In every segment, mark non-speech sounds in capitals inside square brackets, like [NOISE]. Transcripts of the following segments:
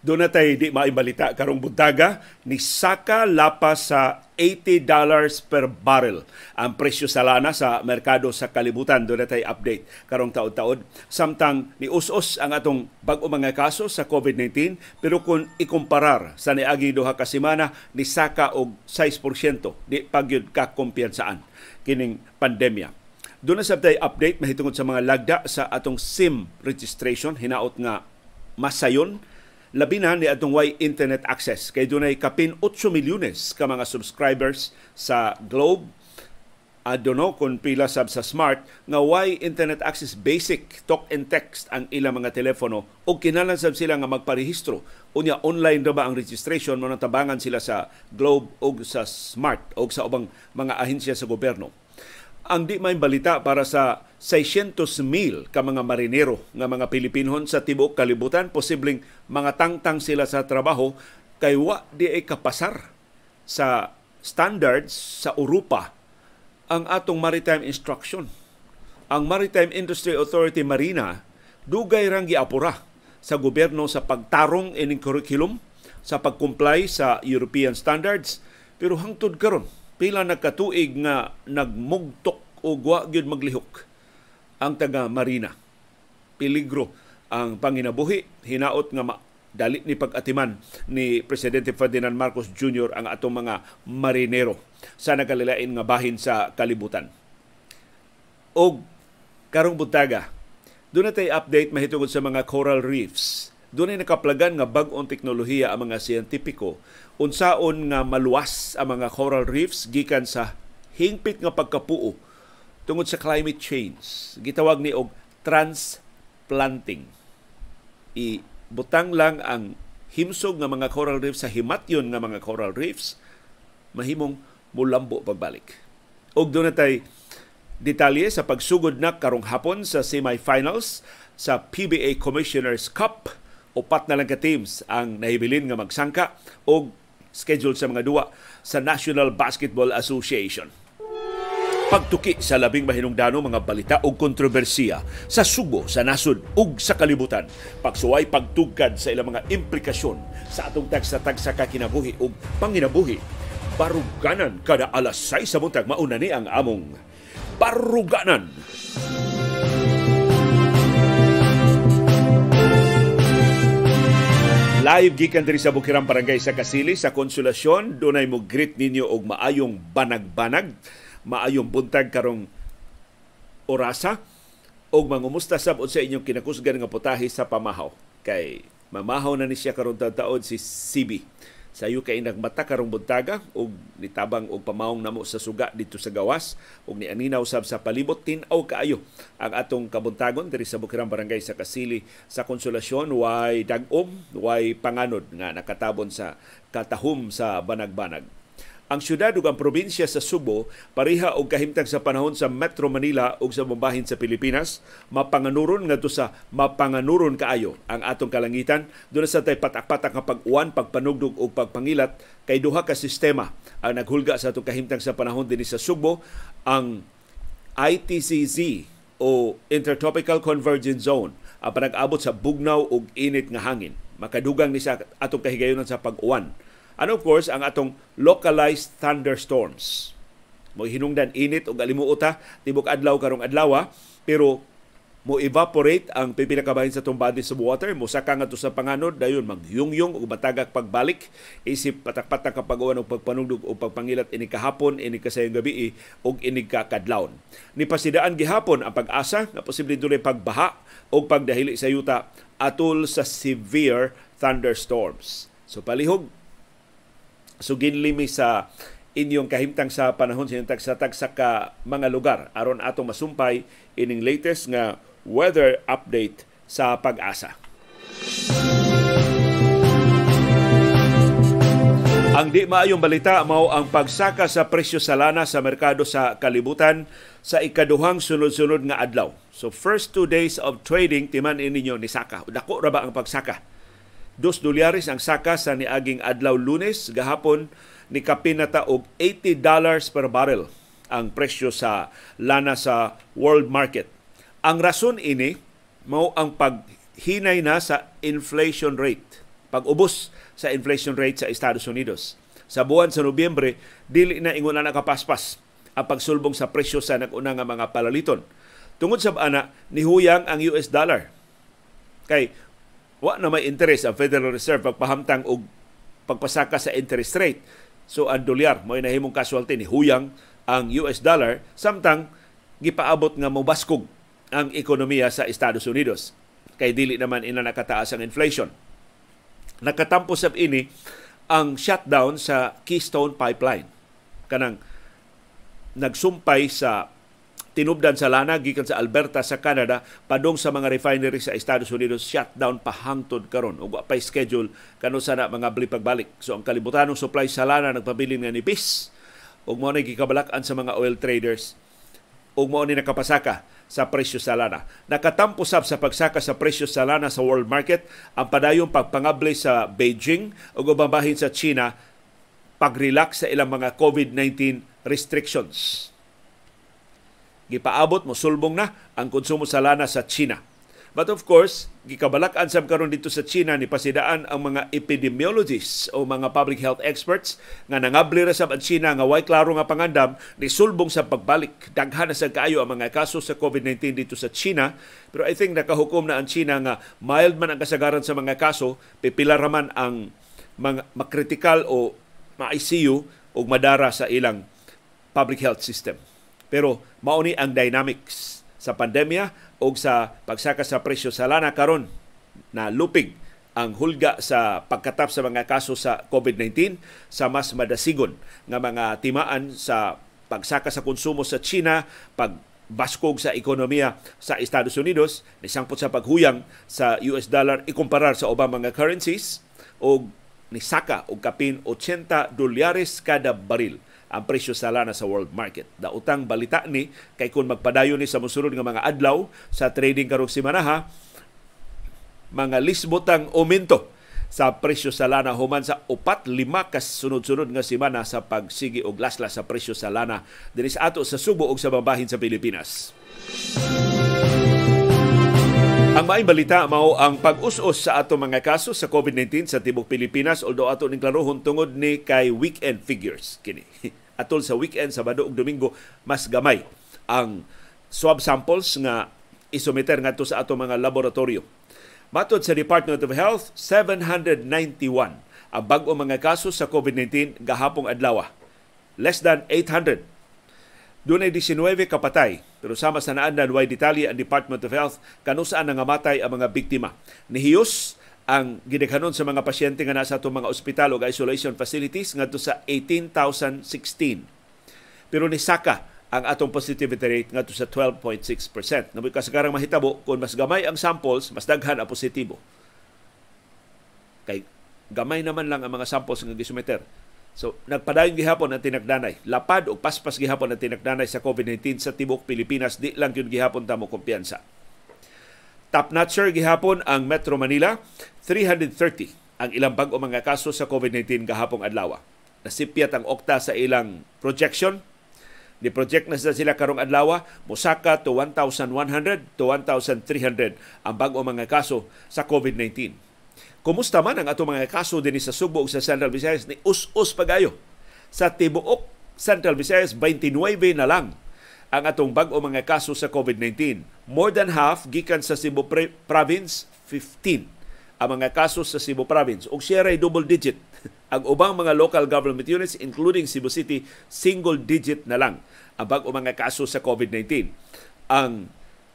Doon na tayo di maibalita karong buntaga ni Saka lapas sa 80 dollars per barrel ang presyo sa lana sa merkado sa kalibutan. Doon na tayo update karong taon-taon. Samtang ni us-us ang atong bag-o mga kaso sa COVID-19 pero kung ikumparar sa niagi duha ka semana ni Saka og 6% di pagyud ka kumpiyansaan kining pandemya. Doon na sa tayo update mahitungod sa mga lagda sa atong SIM registration hinaot nga masayon labi na ni atong way internet access. Kay dunay kapin 8 milyones ka mga subscribers sa Globe. Know kung pila sab sa smart nga why internet access basic talk and text ang ilang mga telepono o kinahanglan sab sila nga magparehistro. Unya online ra ba ang registration? Mo tabangan sila sa Globe o sa smart o sa ubang mga ahensya sa gobyerno ang di may balita para sa 600,000 ka mga marinero nga mga Pilipinon sa tibuok kalibutan posibleng mga tangtang sila sa trabaho kay wa di ay kapasar sa standards sa Europa ang atong maritime instruction. Ang Maritime Industry Authority Marina dugay rang giapura sa gobyerno sa pagtarong ining curriculum sa pagkumply sa European standards pero hangtod karon pila nagkatuig nga nagmugtok o wa gyud maglihok ang taga Marina. Peligro ang panginabuhi hinaot nga ma- dali ni pag-atiman ni Presidente Ferdinand Marcos Jr. ang atong mga marinero sa nagalilain nga bahin sa kalibutan. Og karong buntaga, doon na tayo update mahitungod sa mga coral reefs. Doon ay nakaplagan nga bag-ong teknolohiya ang mga siyentipiko unsaon nga maluwas ang mga coral reefs gikan sa hingpit nga pagkapuo tungod sa climate change. Gitawag ni og transplanting. Ibutang lang ang himsog nga mga coral reefs sa himatyon nga mga coral reefs mahimong mulambo pagbalik. Og doon natay detalye sa pagsugod na karong hapon sa semifinals sa PBA Commissioners Cup. Upat na lang ka teams ang nahibilin nga magsangka og schedule sa mga duwa sa National Basketball Association. Pagtuki sa labing mahinungdano mga balita ug kontrobersiya sa sugo, sa nasod ug sa kalibutan. Pagsuway pagtugkad sa ilang mga implikasyon sa atong tagsa-tagsa kakinabuhi ug panginabuhi. Baruganan kada alas 6 sa buntag mauna ni ang among Baruganan. Live gikan diri sa Bukirang Barangay sa Kasili sa Konsolasyon, dunay mo greet ninyo og maayong banag-banag, maayong buntag karong orasa. Og mangumusta sab sa inyong kinakusgan nga putahe sa pamahaw. Kay mamahaw na ni siya karon taon si CB sayo kay nagmata karong buntaga ug nitabang og pamawong namo sa suga dito sa gawas ug ni aninaw sab sa palibot tin-aw kaayo ang atong kabuntagon diri sa Bukirang Barangay sa Kasili sa Konsolasyon. Way dagom way panganod nga nakatabon sa katahom sa banag-banag ang syudad ug ang probinsya sa Subo pareha og kahimtang sa panahon sa Metro Manila ug sa mambahin sa Pilipinas mapanganuron ngadto sa mapanganuron kaayo. Ang atong kalangitan doon sa tay patak-patak nga pag-uwan pagpanugdog ug pagpangilat kay duha ka sistema ang naghulga sa atong kahimtang sa panahon dinhi sa Subo ang ITCZ o Intertropical Convergence Zone ang panag-abot sa bugnaw ug init nga hangin. Makadugang ni sa atong kahigayonan sa pag-uwan And of course, ang atong localized thunderstorms. Mo hinungdan init o galimuota tibok adlaw karong adlaw pero mo evaporate ang pipinakabahin sa tumbadi sa water mo saka nga sa panganod dayon magyungyong ug matagak pagbalik. Isip patak-patak kapag uwan og pagpanugdog o pagpangilat ini kahapon ini kasayong gabi ug ini kakadlawon. Ni pasidaan gihapon ang pag-asa nga posible dunay pagbaha o pagdahili sa yuta atol sa severe thunderstorms. So palihog So ginlimi sa inyong kahimtang sa panahon sa tag sa ka mga lugar aron atong masumpay ining latest nga weather update sa pag-asa. Ang di maayong balita mao ang pagsaka sa presyo sa lana sa merkado sa kalibutan sa ikaduhang sunod-sunod nga adlaw. So first two days of trading timan ininyo ni saka. Dako ra ba ang pagsaka? Dos dolyares ang saka sa niaging adlaw lunes gahapon ni kapinata og 80 dollars per barrel ang presyo sa lana sa world market. Ang rason ini mao ang paghinay na sa inflation rate pag-ubos sa inflation rate sa Estados Unidos. Sa buwan sa Nobyembre, dili na ingon na nakapaspas ang pagsulbong sa presyo sa nag-una nga mga palaliton. Tungod sa ana, nihuyang ang US dollar. Kay wa na may interest ang Federal Reserve pagpahamtang og pagpasaka sa interest rate. So ang dolyar mo nahimong casualty ni huyang ang US dollar samtang gipaabot nga mobaskog ang ekonomiya sa Estados Unidos. Kay dili naman ina nakataas ang inflation. Nakatampo sab ini ang shutdown sa Keystone Pipeline. Kanang nagsumpay sa tinubdan sa lana gikan sa Alberta sa Canada padong sa mga refinery sa Estados Unidos shutdown pahangtod karon. Ug pay schedule kano sana mga bali pagbalik. So ang kalibutanong supply sa lana nagpabilin nga nipis ug mo ni gikabalak-an sa mga oil traders. Ug mo ni nakapasaka sa presyo sa lana. Nakatampo sab sa pagsaka sa presyo sa lana sa world market ang padayong pagpangabli sa Beijing ug ubabahin sa China pag-relax sa ilang mga COVID-19 restrictions gipaabot mo sulbong na ang konsumo sa lana sa China. But of course, gikabalak-an sab karon dito sa China ni pasidaan ang mga epidemiologists o mga public health experts nga nangabli ra sab ang China nga way klaro nga pangandam ni sulbong sa pagbalik. Daghan na sa kaayo ang mga kaso sa COVID-19 dito sa China. Pero I think nakahukom na ang China nga mild man ang kasagaran sa mga kaso, pipila raman ang mga makritikal o ma-ICU o madara sa ilang public health system. Pero mauni ang dynamics sa pandemya o sa pagsaka sa presyo sa lana karon na lupig ang hulga sa pagkatap sa mga kaso sa COVID-19 sa mas madasigon nga mga timaan sa pagsaka sa konsumo sa China, pag baskog sa ekonomiya sa Estados Unidos, nisangpot sa paghuyang sa US dollar ikumparar sa ubang mga currencies o nisaka og kapin 80 dolyares kada baril ang presyo sa lana sa world market. Dautang balita ni kay kung magpadayon ni sa musunod nga mga adlaw sa trading karong simanaha, mga lisbotang aumento sa presyo sa lana human sa upat lima kas sunod-sunod nga semana sa pagsigi og laslas sa presyo sa lana dinhi sa ato sa Subo ug sa babahin sa Pilipinas. Ang maayong balita mao ang pag-us-us sa ato mga kaso sa COVID-19 sa tibok Pilipinas although ato ning klarohon tungod ni kay weekend figures kini. [LAUGHS] Atol sa weekend Sabado ug Domingo mas gamay ang swab samples nga isometer ngadto sa ato mga laboratorio. Matod sa Department of Health, 791 ang bag-o mga kaso sa COVID-19 gahapong adlaw. Less than 800 Dunay 19 kapatay, pero sama sa naandan way detalye ang Department of Health kanusaan nangamatay ang mga biktima. Nihiyos ang gidaghanon sa mga pasyente nga nasa atong mga ospital o isolation facilities ngadto sa 18,016. Pero ni saka ang atong positivity rate ngadto sa 12.6%. Namoy kasagarang mahitabo kung mas gamay ang samples, mas daghan ang positibo. Kay gamay naman lang ang mga samples nga gisumeter So, nagpadayon gihapon ang tinagdanay. Lapad o paspas gihapon ang tinagdanay sa COVID-19 sa tibok Pilipinas. Di lang yun gihapon tamo kumpiyansa. Top notcher gihapon ang Metro Manila. 330 ang ilang bag o mga kaso sa COVID-19 gahapong adlaw. Nasipyat ang okta sa ilang projection. Ni-project na sila karong adlaw, musaka to 1,100 to 1,300 ang bag o mga kaso sa COVID-19 Kumusta man ang ato mga kaso din sa Subo sa Central Visayas ni us-us pagayo. Sa tibuok Central Visayas 29 na lang ang atong bag-o mga kaso sa COVID-19. More than half gikan sa Cebu Province 15 ang mga kaso sa Cebu Province. Og siya double digit. [LAUGHS] Ang ubang mga local government units including Cebu City single digit na lang ang bag-o mga kaso sa COVID-19. Ang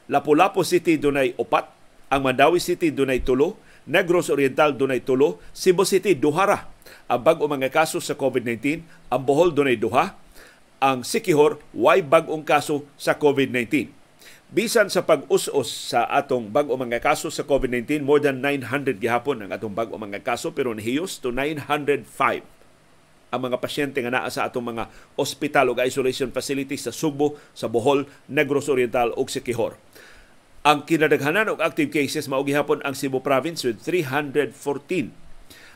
Lapu-Lapu City dunay upat, ang Mandawi City dunay tulo, Negros Oriental dunay tulo, Cebu City duhara ang bag-o mga kaso sa COVID-19, ang Bohol dunay duha, ang Sikihor way bag-ong kaso sa COVID-19. Bisan sa pag-us-us sa atong bag-o mga kaso sa COVID-19, more than 900 gihapon ang atong bag-o mga kaso pero nahiyos to 905 ang mga pasyente nga naa sa atong mga ospital o isolation facilities sa Subo, sa Bohol, Negros Oriental ug Sikihor. Ang kinadaghanan og active cases mao gihapon ang Cebu province with 314.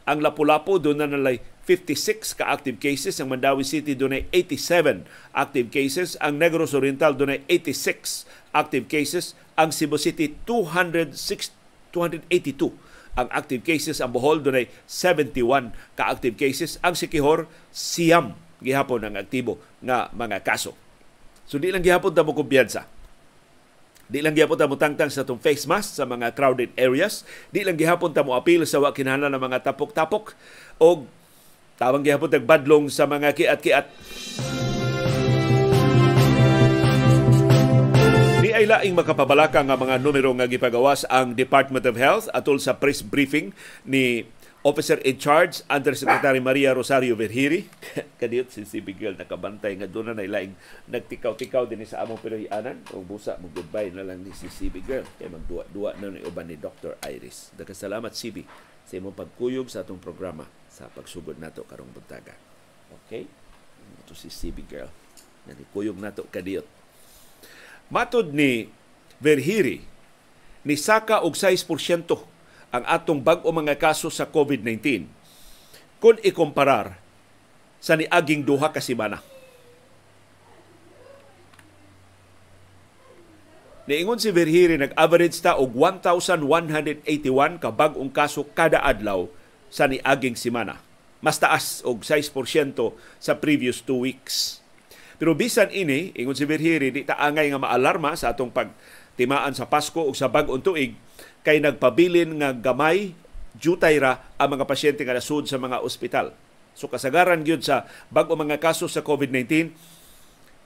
Ang Lapu-Lapu doon na nalay 56 ka active cases, ang Mandawi City doon ay 87 active cases, ang Negros Oriental doon ay 86 active cases, ang Cebu City 206 282 ang active cases. Ang Bohol dunay 71 ka active cases. Ang Sikihor siyam gihapon ang aktibo nga mga kaso. So di lang gihapon ta mo kumpiyansa Di lang gihapon ta mo tangtang sa tong face mask sa mga crowded areas. Di lang gihapon ta mo apil sa wa kinahanglan ng mga tapok-tapok o tawang gihapon tag badlong sa mga kiat-kiat. Di ay laing makapabalaka nga mga numero nga gipagawas ang Department of Health atol sa press briefing ni Officer in Charge, Undersecretary Maria Rosario Verhiri. [LAUGHS] Kadiyot si si Bigel nakabantay nga doon na ilaing nagtikaw-tikaw din sa among pinahianan. O busa, mo goodbye na lang ni si CB Girl. Kaya magduwa-duwa na ni uban ni Dr. Iris. Dagasalamat CB sa imong pagkuyog sa atong programa sa pagsugod nato karong buntaga. Okay? Ito si CB Girl. Nanikuyog nato kadiyot. Matod ni Verhiri, ni Saka og 6% ang atong bag-o mga kaso sa COVID-19 kung ikomparar sa niaging duha ka semana. Niingon si Verhiri nag-average ta og 1,181 ka bag-ong kaso kada adlaw sa niaging semana. Mas taas og 6% sa previous two weeks. Pero bisan ini, ingon si Verhiri, di ta angay nga maalarma sa atong pagtimaan sa Pasko o sa bag-ong tuig kay nagpabilin nga gamay jutay ra ang mga pasyente nga nasud sa mga ospital. So kasagaran gyud sa bag-o mga kaso sa COVID-19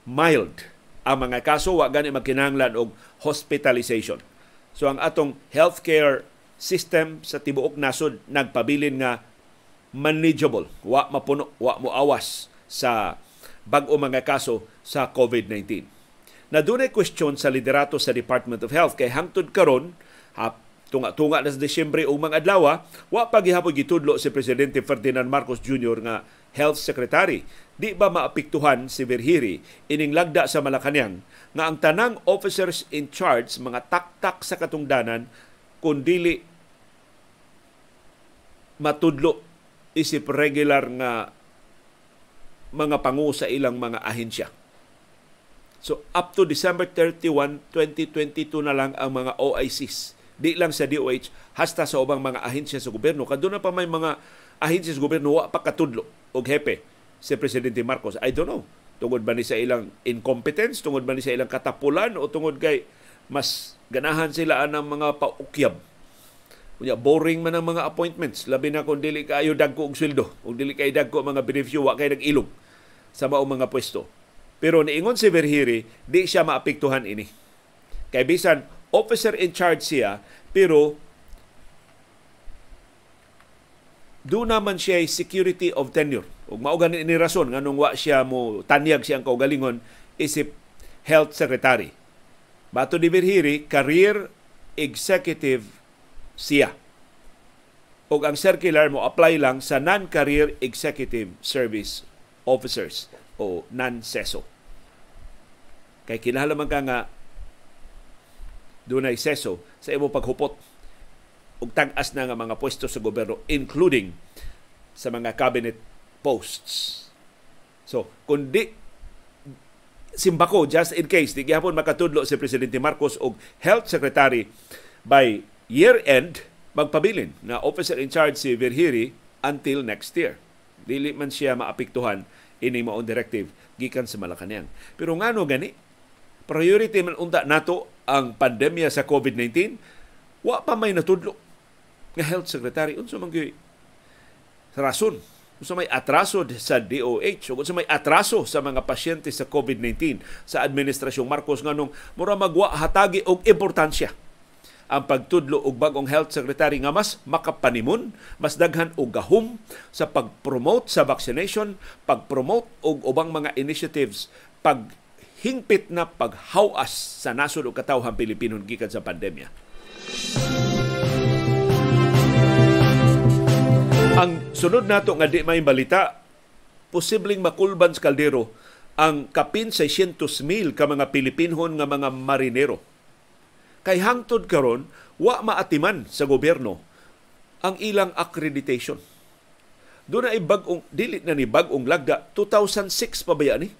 mild ang mga kaso wa gani magkinahanglan og hospitalization. So ang atong healthcare system sa tibuok nasod nagpabilin nga manageable, wa mapuno, wa moawas sa bag-o mga kaso sa COVID-19. Na dunay question sa liderato sa Department of Health kay hangtod karon tunga-tunga na sa Desyembre o mga adlaw, wa pa gihapon gitudlo si Presidente Ferdinand Marcos Jr. nga Health Secretary. Di ba maapektuhan si Verhiri ining lagda sa Malacañang nga ang tanang officers in charge mga taktak sa katungdanan kung dili matudlo isip regular nga mga pangu sa ilang mga ahensya. So up to December 31, 2022 na lang ang mga OICs di lang sa DOH hasta sa ubang mga ahensya sa gobyerno. Kadto na pa may mga ahensya sa gobyerno wa pa katudlo. Og hepe si presidente Marcos I don't know. Tungod ba ni sa ilang incompetence tungod ba ni sa ilang katapulan o tungod kay mas ganahan sila anang mga paukyab. Kunya boring man ang mga appointments. Labi na kung dili kayo dagko og sweldo o dili kay dagko mga benepisyo wa kay nag-ilog sa mao mga pwesto. Pero niingon si Verhiri di siya maapektuhan ini. Kay bisan officer in charge siya, pero do naman siya security of tenure. Ug mao gani ni rason nganong wa siya mo tanyag siyang kaugalingon isip health secretary. Bato ni Virhiri, career executive siya. O ang circular mo apply lang sa non-career executive service officers o non-CESO. Kay kinahanglan man ka nga dunay seso sa imo paghupot og tag-as na nga mga pwesto sa gobyerno including sa mga cabinet posts. So, kung di simbako just in case di gyapon makatudlo si presidente Marcos og health secretary by year end magpabilin na officer in charge si Verhiri until next year. Dili man siya maapektuhan ini maong directive gikan sa Malacañang. Pero ngano gani priority man unta nato ang pandemya sa COVID-19, wa pa may natudlo. Nga health secretary unsa man gyud rason? Unsa may atraso sa DOH ug unsa may atraso sa mga pasyente sa COVID-19 sa administrasyong Marcos nganong mura magwa hatagi og importansya ang pagtudlo og bagong health secretary nga mas makapanimon, mas daghan og gahom sa pag-promote sa vaccination, pag-promote og ubang mga initiatives pag hingpit na paghawas sa nasod o katawhan Pilipino gikan sa pandemya. Ang sunod nato nga di may balita, posibleng makulban sa kaldero ang kapin 600 mil ka mga Pilipinhon nga mga marinero. Kay hangtod karon wa maatiman sa gobyerno ang ilang accreditation. Doon na bagong dili na ni bagong lagda 2006 pa ba yan eh?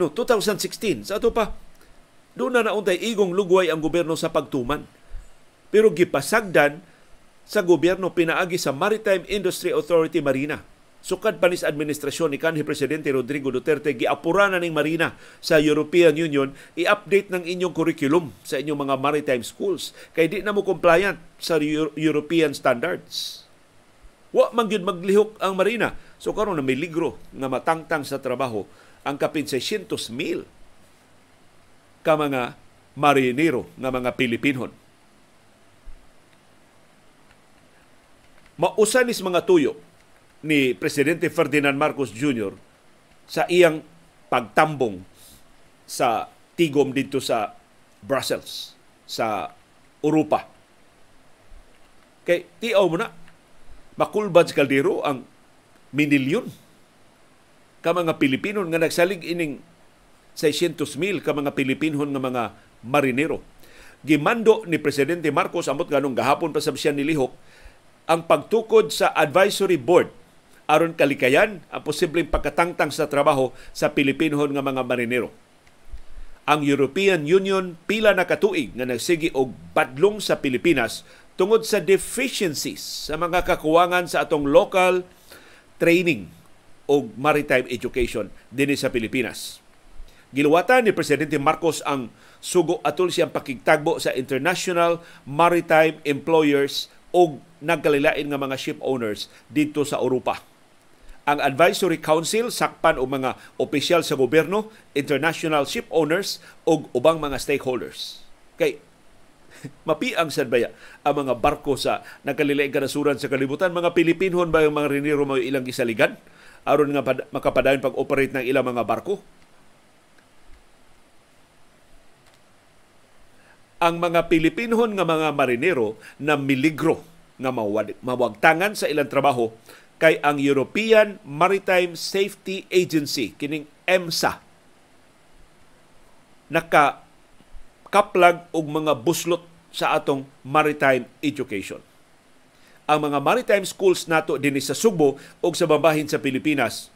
No, 2016. Sa ato pa, doon na nauntay igong lugway ang gobyerno sa pagtuman. Pero gipasagdan sa gobyerno pinaagi sa Maritime Industry Authority Marina. Sukad panis administrasyon ni kanhi Presidente Rodrigo Duterte giapura na ning Marina sa European Union i-update ng inyong curriculum sa inyong mga maritime schools kay di na mo compliant sa European standards. Wa man maglihok ang Marina. So karon na may ligro nga matangtang sa trabaho ang kapin 600 mil ka mga marinero nga mga Pilipinon Mausan is mga tuyo ni Presidente Ferdinand Marcos Jr. sa iyang pagtambong sa tigom dito sa Brussels, sa Europa. Kay tiaw mo na, makulbad sa kaldero ang minilyon ka mga Pilipino nga nagsalig ining 600 mil ka mga Pilipino nga mga marinero. Gimando ni Presidente Marcos amot ganong gahapon pa sa siya nilihok ang pagtukod sa advisory board aron kalikayan ang posibleng pagkatangtang sa trabaho sa Pilipinhon nga mga marinero. Ang European Union pila na katuig nga nagsigi og badlong sa Pilipinas tungod sa deficiencies sa mga kakuwangan sa atong local training o maritime education dinhi sa Pilipinas. Giluwatan ni Presidente Marcos ang sugo atol siyang pakigtagbo sa International Maritime Employers o nagkalilain nga mga ship owners dito sa Europa. Ang Advisory Council sakpan og mga opisyal sa gobyerno, international ship owners o ubang mga stakeholders. Kay [LAUGHS] mapiang sad baya ang mga barko sa nagkalilaing kanasuran sa kalibutan mga Pilipinhon ba yung mga riniro mo ilang gisaligan aron nga makapadayon pag-operate ng ilang mga barko ang mga Pilipinhon nga mga marinero na miligro nga mawagtangan sa ilang trabaho kay ang European Maritime Safety Agency kining EMSA naka kaplag og mga buslot sa atong maritime education. Ang mga maritime schools nato dinhi sa Subo ug sa babahin sa Pilipinas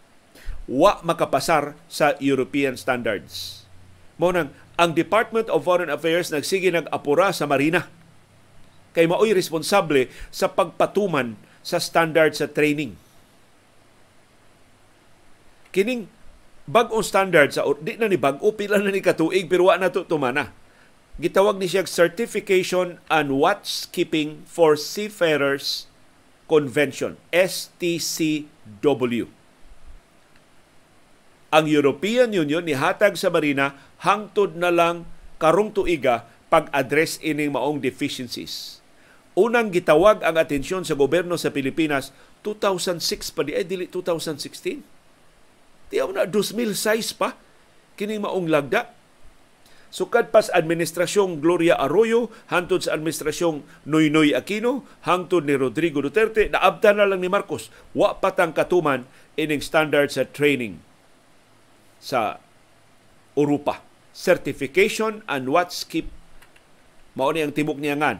wa makapasar sa European standards. Mo nang ang Department of Foreign Affairs nagsige nag-apura sa Marina kay maoy responsable sa pagpatuman sa standard sa training. Kining bag-ong standard sa di na ni bag-o pila na ni katuig pero wa na to tumana. Gitawag ni siya Certification on Watchkeeping for Seafarers Convention, STCW. Ang European Union nihatag sa Marina hangtod na lang karong tuiga pag-address ining maong deficiencies. Unang gitawag ang atensyon sa gobyerno sa Pilipinas 2006 pa di ay dili 2016. Tiyaw na 2006 pa kining maong lagda. Sukad pas administrasyong Gloria Arroyo, hantod sa administrasyong Noynoy Aquino, hangtod ni Rodrigo Duterte, naabta na lang ni Marcos. Wa patang katuman ining standard sa training sa Europa certification and what's keep. Mao ni ang tibok niya ngan.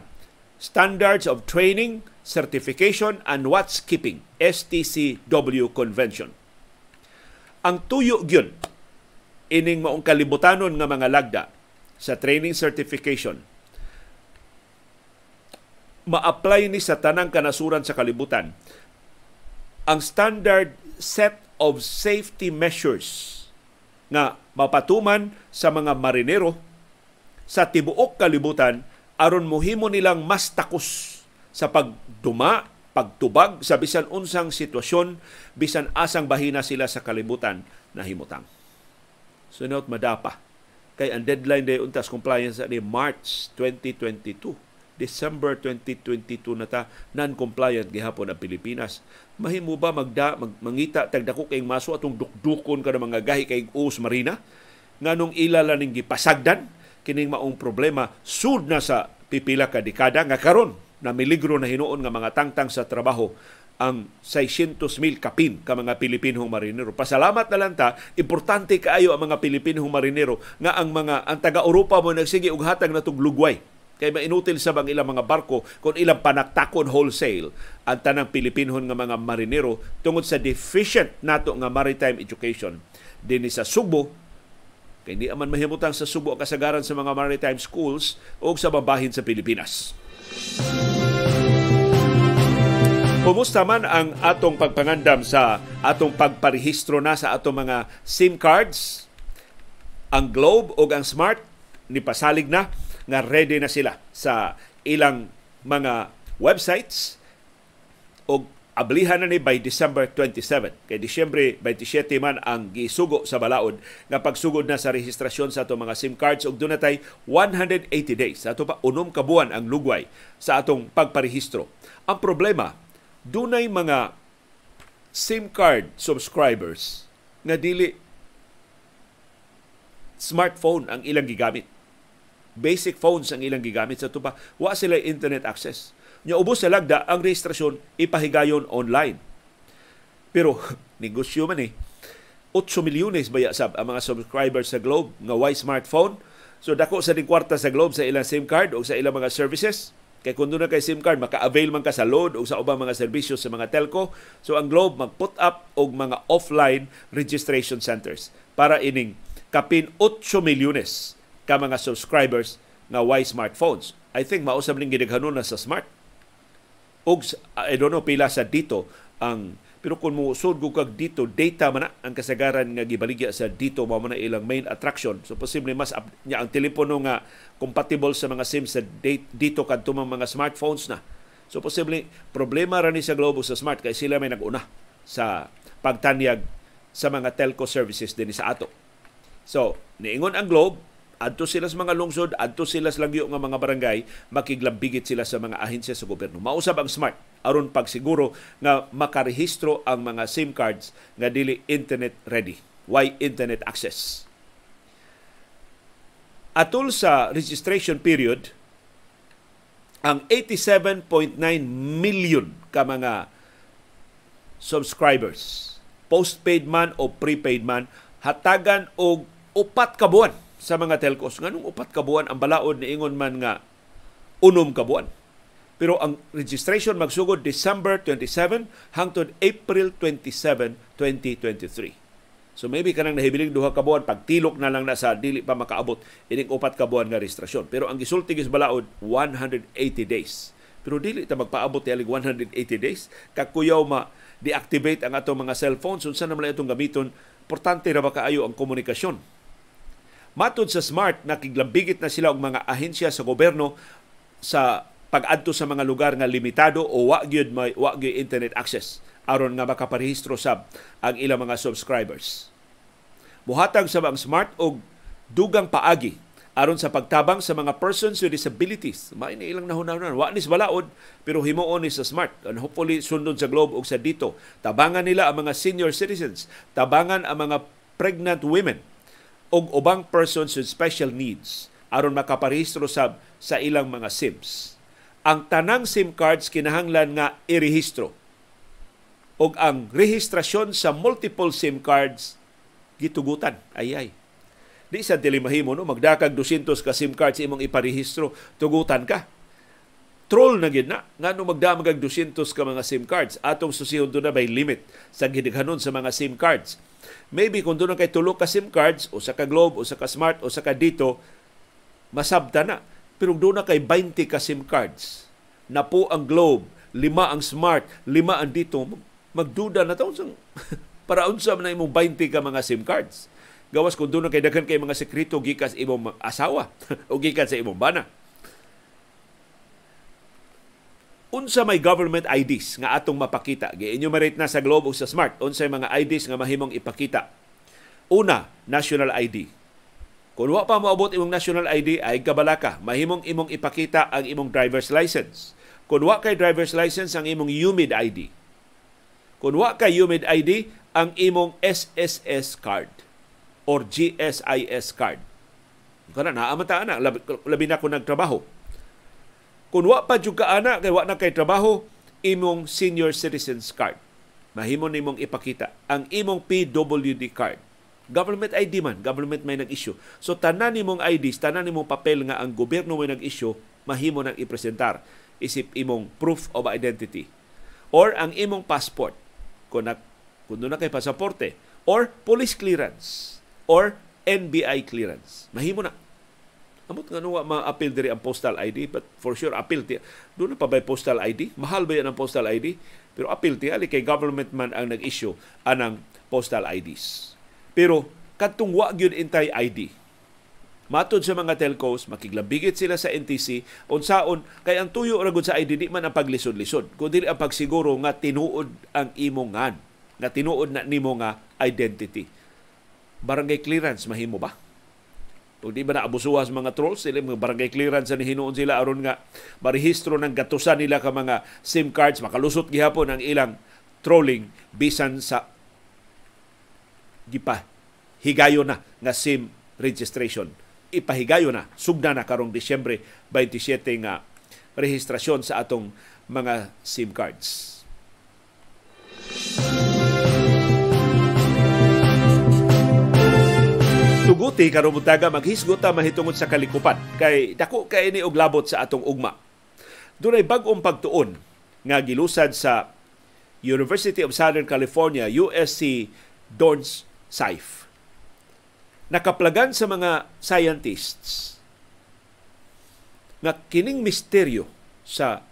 Standards of training certification and what's keeping. STCW convention. Ang tuyo gyud ining maong kalibutanon nga mga lagda sa training certification. Ma-apply ni sa tanang kanasuran sa kalibutan. Ang standard set of safety measures nga mapatuman sa mga marinero sa tibuok kalibutan aron mohimo nilang mas takos sa pagduma, pagtubag sa bisan unsang sitwasyon, bisan asang bahina sila sa kalibutan na himutang. Sunod madapa kay ang deadline day untas compliance ni March 2022 December 2022 na ta non-compliant gihapon ang Pilipinas. Mahimo ba magda mag, mangita tagdako kay maso atong dukdukon kada mga gahi kay us marina? Nganong ilala ning gipasagdan kining maong problema sud na sa pipila ka dekada nga karon na miligro na hinuon nga mga tangtang sa trabaho ang 600 mil kapin ka mga Pilipinong marinero. Pasalamat na lang ta, importante kaayo ang mga Pilipinong marinero nga ang mga ang taga-Europa mo nagsige og hatag na lugway Kay mainutil sa bang ilang mga barko kung ilang panaktakon wholesale ang tanang Pilipinhon nga mga marinero tungod sa deficient nato nga maritime education dinhi sa Subo kay di aman mahimutang sa Subo kasagaran sa mga maritime schools o sa babahin sa Pilipinas. Música Kumusta man ang atong pagpangandam sa atong pagparehistro na sa atong mga SIM cards? Ang Globe o ang Smart ni pasalig na nga ready na sila sa ilang mga websites o ablihan na ni by December 27. Kay Disyembre 27 man ang gisugo sa balaod nga pagsugod na sa rehistrasyon sa atong mga SIM cards ug dunay 180 days. Sa ato pa unom ka buwan ang lugway sa atong pagparehistro. Ang problema, dunay mga SIM card subscribers nga dili smartphone ang ilang gigamit. Basic phones ang ilang gigamit sa tupa. Wa sila internet access. Nya ubos sa lagda ang rehistrasyon ipahigayon online. Pero [LAUGHS] negosyo man eh. 8 milyones baya sab ang mga subscribers sa Globe nga way smartphone. So dako sa ding kwarta sa Globe sa ilang SIM card o sa ilang mga services Kay kung doon na kay SIM card, maka-avail man ka sa load o sa ubang mga serbisyo sa mga telco. So ang Globe mag-put up og mga offline registration centers para ining kapin 8 milyones ka mga subscribers nga Y smartphones. I think mausab ning gidaghanon na sa smart. Og I don't know pila sa dito ang pero kung musod ko kag dito, data man na ang kasagaran nga gibaligya sa dito mao man ilang main attraction. So posible mas up, niya ang telepono nga compatible sa mga SIM sa date, dito kadto mga smartphones na. So posible problema ra ni sa Globo sa Smart kay sila may nag-una sa pagtanyag sa mga telco services din sa ato. So, niingon ang Globe, adto sila sa mga lungsod, adto sila sa langyo nga mga barangay, makiglambigit sila sa mga ahensya sa gobyerno. Mausab ang smart aron pagsiguro nga makarehistro ang mga SIM cards nga dili internet ready. Why internet access? Atol sa registration period, ang 87.9 million ka mga subscribers, postpaid man o prepaid man, hatagan og upat ka buwan sa mga telcos. Nganong upat ka buwan ang balaod ni ingon man nga unom ka buwan. Pero ang registration magsugod December 27 hangtod April 27, 2023. So maybe kanang nahibiling duha ka buwan pagtilok na lang na sa dili pa makaabot ining upat ka buwan nga registrasyon. Pero ang gisulti is balaod 180 days. Pero dili ta magpaabot tialig 180 days kakuyaw ma deactivate ang atong mga cellphones unsa naman itong gamiton importante ra ba kaayo ang komunikasyon Matod sa SMART, nakiglambigit na sila og mga ahensya sa gobyerno sa pag-adto sa mga lugar nga limitado o wa gyud may wa internet access aron nga makaparehistro sab ang ilang mga subscribers. Muhatag sa ang SMART og dugang paagi aron sa pagtabang sa mga persons with disabilities. May ni ilang nahunahunan. Wa ni balaod pero himuon ni sa SMART. And hopefully sundon sa Globe og sa dito. Tabangan nila ang mga senior citizens. Tabangan ang mga pregnant women og ubang persons with special needs aron makaparehistro sab sa ilang mga SIMs. Ang tanang SIM cards kinahanglan nga irehistro. Og ang rehistrasyon sa multiple SIM cards gitugutan. Ay ay. Di sa dilimahimo no magdakag 200 ka SIM cards imong iparehistro, tugutan ka. Troll na gid na ngano magdamag 200 ka mga SIM cards atong susihon do na by limit sa gidaghanon sa mga SIM cards Maybe kung doon kay tulo ka SIM cards, o sa ka Globe, o sa ka Smart, o sa ka dito, masabta na. Pero doon na kay 20 ka SIM cards. Na po ang Globe, lima ang Smart, lima ang dito, magduda na taon [LAUGHS] para unsa na imong 20 ka mga SIM cards. Gawas kung doon kay daghan kay mga sekreto gikas imong asawa [LAUGHS] o gikan sa imong bana. Unsa may government IDs nga atong mapakita. Gi-enumerate na sa Globe o sa Smart unsay mga IDs nga mahimong ipakita. Una, national ID. Kung wa pa moabot imong national ID ay kabalaka, mahimong imong ipakita ang imong driver's license. Kung wa kay driver's license ang imong UMID ID. Kung wa kay UMID ID ang imong SSS card or GSIS card. Kana naa man ta ana labi, labi na ko nagtrabaho kung wa pa jud ana kay wa na kay trabaho, imong senior citizens card. Mahimo nimong ipakita ang imong PWD card. Government ID man, government may nag-issue. So tanan nimong ID, tanan nimong papel nga ang gobyerno may nag-issue, mahimo nang ipresentar isip imong proof of identity. Or ang imong passport kung na, kung na kay pasaporte or police clearance or NBI clearance. Mahimo na Amot nga nuwa ma-appeal diri ang postal ID, but for sure appeal ti. Doon na pa ba postal ID? Mahal ba yan ang postal ID? Pero appeal ti ali kay government man ang nag-issue anang postal IDs. Pero kadtong wa gyud intay ID. Matod sa mga telcos, makiglabigit sila sa NTC, unsaon kay ang tuyo ra sa ID di man ang paglisod-lisod, kundi ang pagsiguro nga tinuod ang imong ngan, nga tinuod na nimo nga identity. Barangay clearance mahimo ba? Kung di ba naabusuha sa mga trolls, sila mga barangay clearance na hinuon sila aron nga marehistro ng gatusan nila ka mga SIM cards, makalusot gihapon ang ilang trolling bisan sa gipa higayo na nga SIM registration. Ipahigayo na, sugda na karong Disyembre 27 nga rehistrasyon sa atong mga SIM cards. Tuguti karon butaga maghisgot ta mahitungod sa kalikupan kay dako kay ni og labot sa atong ugma. Dunay bag-ong pagtuon nga gilusad sa University of Southern California USC Dorns Saif. Nakaplagan sa mga scientists nga kining misteryo sa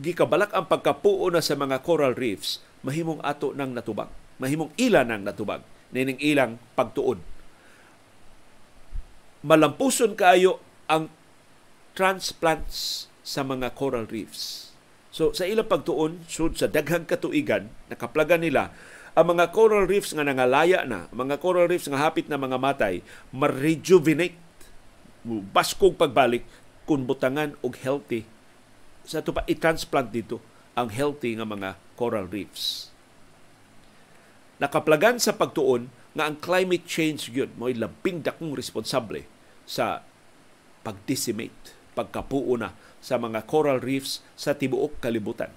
gikabalak ang pagkapuo na sa mga coral reefs mahimong ato nang natubag mahimong ila nang natubag nining ilang pagtuon malampuson kaayo ang transplants sa mga coral reefs. So sa ilang pagtuon, sud sa daghang katuigan, nakaplagan nila ang mga coral reefs nga nangalaya na, mga coral reefs nga hapit na mga matay, ma-rejuvenate, baskog pagbalik kung butangan og healthy. Sa ito pa, i-transplant dito ang healthy nga mga coral reefs. Nakaplagan sa pagtuon nga ang climate change gyud mo labing dakong responsable sa pag-decimate, pagkapuo na sa mga coral reefs sa tibuok kalibutan.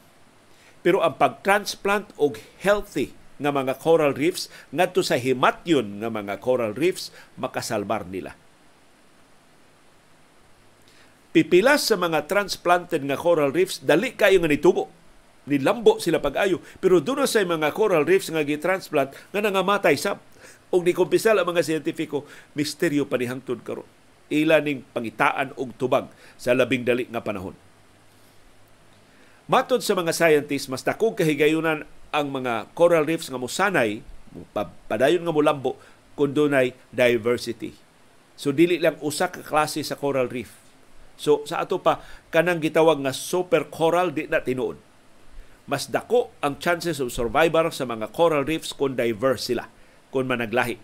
Pero ang pag-transplant og healthy nga mga coral reefs ngadto sa himatyon nga mga coral reefs makasalbar nila. Pipilas sa mga transplanted nga coral reefs dali kayo nga nitubo. Nilambo sila pag-ayo. Pero doon sa mga coral reefs nga gitransplant nga nangamatay sab. Og ni kumpisal ang mga siyentipiko, misteryo pa ni hangtod karon ila pangitaan og tubag sa labing dali nga panahon. Matod sa mga scientists, mas dakong kahigayunan ang mga coral reefs nga musanay, padayon nga mulambo kung dunay diversity. So dili lang usa ka klase sa coral reef. So sa ato pa kanang gitawag nga super coral di na tinuod. Mas dako ang chances of survival sa mga coral reefs kung diverse sila, kung managlahi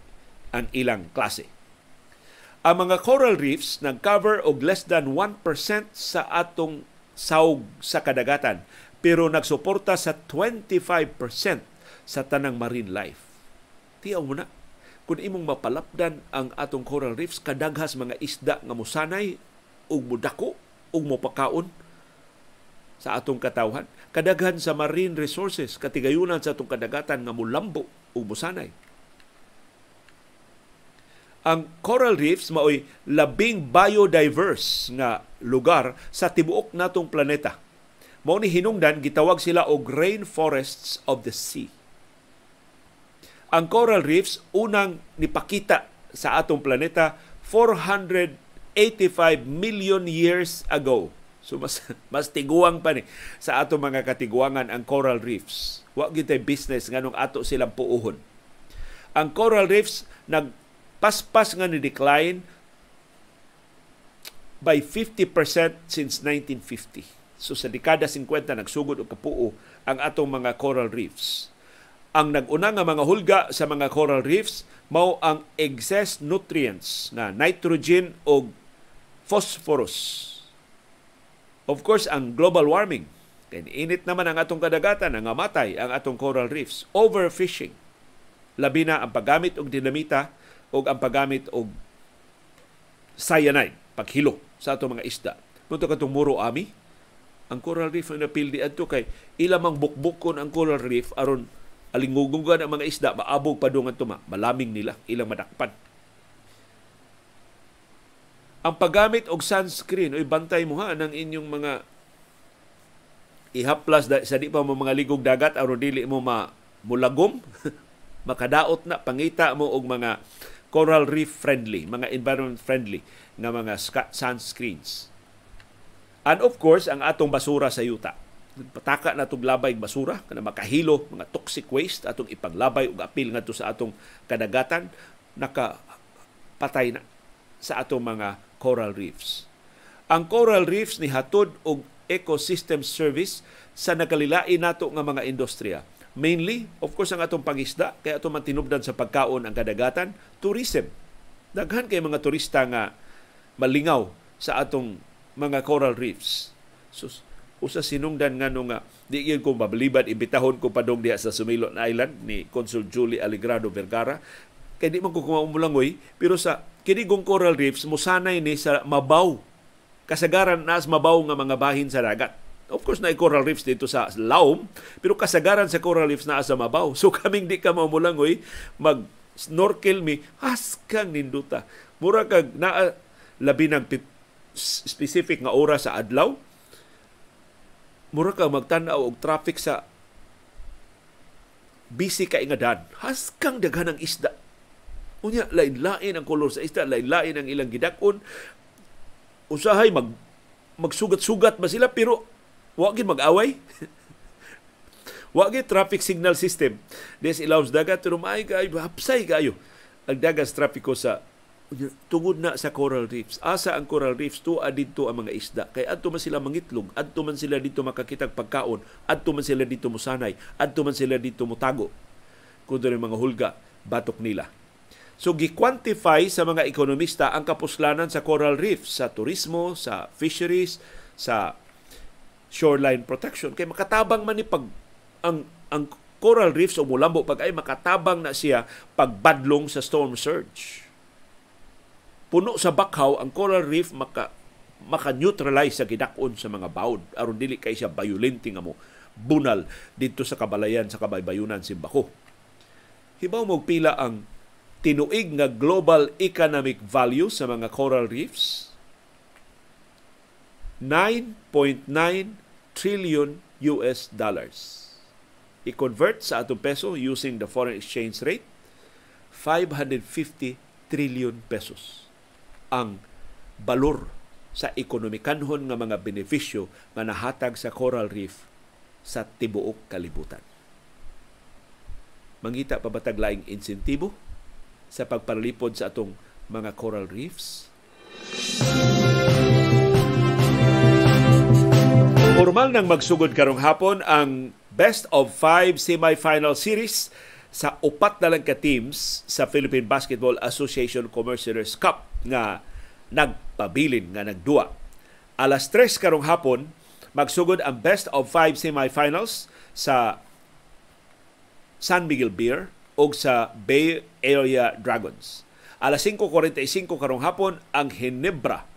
ang ilang klase. Ang mga coral reefs nag-cover og less than 1% sa atong saug sa kadagatan pero nagsuporta sa 25% sa tanang marine life. Tiyaw mo na, kung imong mapalapdan ang atong coral reefs, kadaghas mga isda nga musanay ug mudako ug mopakaon sa atong katawhan. Kadaghan sa marine resources, katigayunan sa atong kadagatan nga mulambo ug musanay ang coral reefs maoy labing biodiverse nga lugar sa tibuok natong planeta. Mao ni hinungdan gitawag sila og rainforests of the sea. Ang coral reefs unang nipakita sa atong planeta 485 million years ago. So mas [LAUGHS] mas tiguang pa ni sa atong mga katiguangan ang coral reefs. Wa gyud business nganong ato silang puuhon. Ang coral reefs nag paspas nga ni decline by 50% since 1950. So sa dekada 50 nagsugod og kapuo ang atong mga coral reefs. Ang naguna nga mga hulga sa mga coral reefs mao ang excess nutrients na nitrogen o phosphorus. Of course, ang global warming. Kaya init naman ang atong kadagatan, ang amatay ang atong coral reefs. Overfishing. Labi na ang paggamit og dinamita o ang paggamit og cyanide, paghilo sa ato mga isda. Punto ka muro ami, ang coral reef ang napildi adto kay ilamang bukbukon ang coral reef aron alingugugan ang mga isda maabog pa dungan tuma. Malaming nila ilang madakpan. Ang paggamit og sunscreen oy bantay mo ha ng inyong mga ihaplas sa di pa mo mga ligog dagat aron dili mo ma mulagom [LAUGHS] makadaot na pangita mo og mga coral reef friendly, mga environment friendly nga mga sunscreens. And of course, ang atong basura sa yuta. Pataka na itong labay basura, kana makahilo, mga toxic waste, atong ipaglabay ug apil ngadto sa atong kadagatan, nakapatay na sa atong mga coral reefs. Ang coral reefs ni hatod og ecosystem service sa nakalilain nato nga mga industriya. Mainly, of course, ang atong pangisda, kaya atong mantinubdan sa pagkaon ang kadagatan, tourism. Daghan kay mga turista nga malingaw sa atong mga coral reefs. So, usa sinungdan nga nga di gyud ko mabalibad imbitahon ko padong diha sa Sumilon Island ni Consul Julie Aligrado Vergara kay di man ko kumumulangoy pero sa kini coral reefs musanay ni sa mabaw kasagaran nas mabaw nga mga bahin sa dagat. Of course, na coral reefs dito sa Laom, pero kasagaran sa coral reefs na sa mabaw. [LAUGHS] So kaming di ka mamulangoy, mag snorkel mi, haskang ninduta. Mura kag na labi ng specific nga oras sa adlaw, mura ka magtanaw og traffic sa busy ka ingadan. Haskang daghan ng isda. Unya, lain-lain ang kolor sa isda, lain-lain ang ilang gidakon usahay mag magsugat-sugat ba sila pero wa gid mag-away. [LAUGHS] wa gid traffic signal system. Des ilaws dagat pero maay kayo hapsay kayo ang dagas trapiko sa tungod na sa coral reefs. Asa ang coral reefs to adito ang mga isda. Kay adto man sila mangitlog, adto man sila dito makakitag pagkaon, adto man sila dito musanay, adto man sila dito mutago. Kundo mga hulga, batok nila. So gi-quantify sa mga ekonomista ang kapuslanan sa coral reef, sa turismo, sa fisheries, sa shoreline protection kay makatabang man ni pag ang ang coral reefs o mulambo pag ay makatabang na siya pagbadlong sa storm surge. Puno sa bakhaw ang coral reef maka maka-neutralize sa gidakon sa mga bawd aron dili kay siya violente nga mo bunal dito sa kabalayan sa kabaybayunan Simbako. Hibaw mo pila ang tinuig nga global economic value sa mga coral reefs 9.9 trillion US dollars. I-convert sa atong peso using the foreign exchange rate 550 trillion pesos ang balor sa ekonomikanhon nga mga benepisyo nga nahatag sa coral reef sa tibuok kalibutan. Mangita pa batag laing insentibo sa pagpalipod sa atong mga coral reefs? Formal nang magsugod karong hapon ang best of five semi-final series sa upat na lang ka teams sa Philippine Basketball Association Commercialers Cup nga nagpabilin nga nagduwa. Alas 3 karong hapon magsugod ang best of five semi-finals sa San Miguel Beer o sa Bay Area Dragons. Alas 5.45 karong hapon, ang Hinebra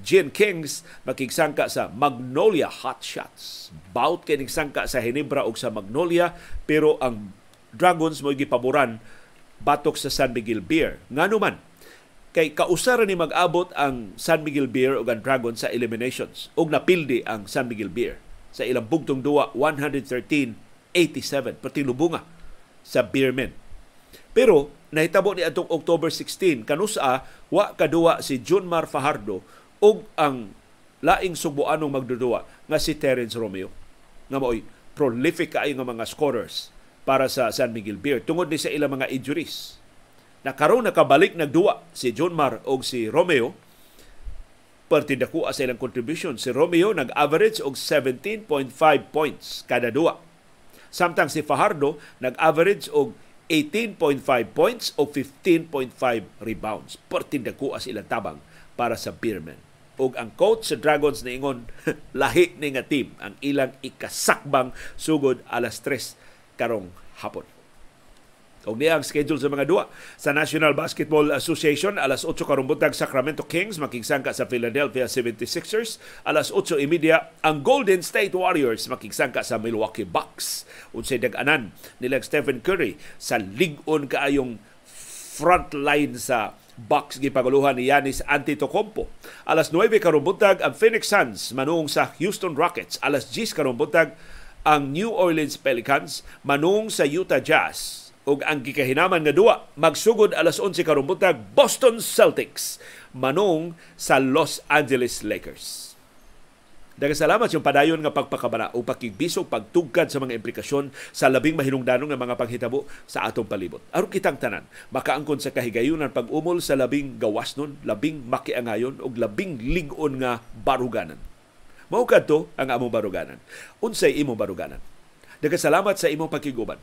Gin Kings makigsangka sa Magnolia Hot Shots. Bout kay sangka sa Hinebra o sa Magnolia pero ang Dragons mo gipaboran batok sa San Miguel Beer. Ngano man kay kausara ni mag-abot ang San Miguel Beer o ang Dragons sa eliminations ug napildi ang San Miguel Beer sa ilang bugtong duwa 113-87 pati lubunga sa Beermen. Pero nahitabo ni atong October 16 kanusa wa kaduwa si Junmar Fajardo ug ang laing subuanong magdudua nga si Terence Romeo nga mo'y prolific kaayo nga mga scorers para sa San Miguel Beer tungod ni sa ilang mga injuries. Na karon nakabalik nagduwa si Junmar og si Romeo pertindako sa ilang contribution. Si Romeo nag-average og 17.5 points kada duwa. Samtang si Fajardo nag-average og 18.5 points o 15.5 rebounds. Pertindako as ilang tabang para sa Beermen. Og ang coach sa Dragons na ingon, [LAUGHS] lahi ni nga team ang ilang ikasakbang sugod alas 3 karong hapon. Og niya ang schedule sa mga duwa. Sa National Basketball Association, alas 8 karong buntag Sacramento Kings makigsangka sa Philadelphia 76ers. Alas 8.30 ang Golden State Warriors makigsangka sa Milwaukee Bucks. Unsay dag-anan nila Stephen Curry sa ligon kaayong front line sa Bucks gipaguluhan ni Yanis Antetokounmpo. Alas 9 karong buntag ang Phoenix Suns manung sa Houston Rockets. Alas 10 karong buntag ang New Orleans Pelicans manung sa Utah Jazz ug ang gikahinaman nga duwa magsugod alas 11 karong buntag Boston Celtics manong sa Los Angeles Lakers. Daghang salamat yung padayon nga pagpakabana o pakigbisog pagtugkad sa mga implikasyon sa labing mahinungdanong nga mga panghitabo sa atong palibot. Aron kitang tanan, makaangkon sa kahigayunan pag-umol sa labing gawas nun, labing makiangayon o labing ligon nga baruganan. Mao kadto ang among baruganan. Unsay imong baruganan? Daghang salamat sa imong pakiguban.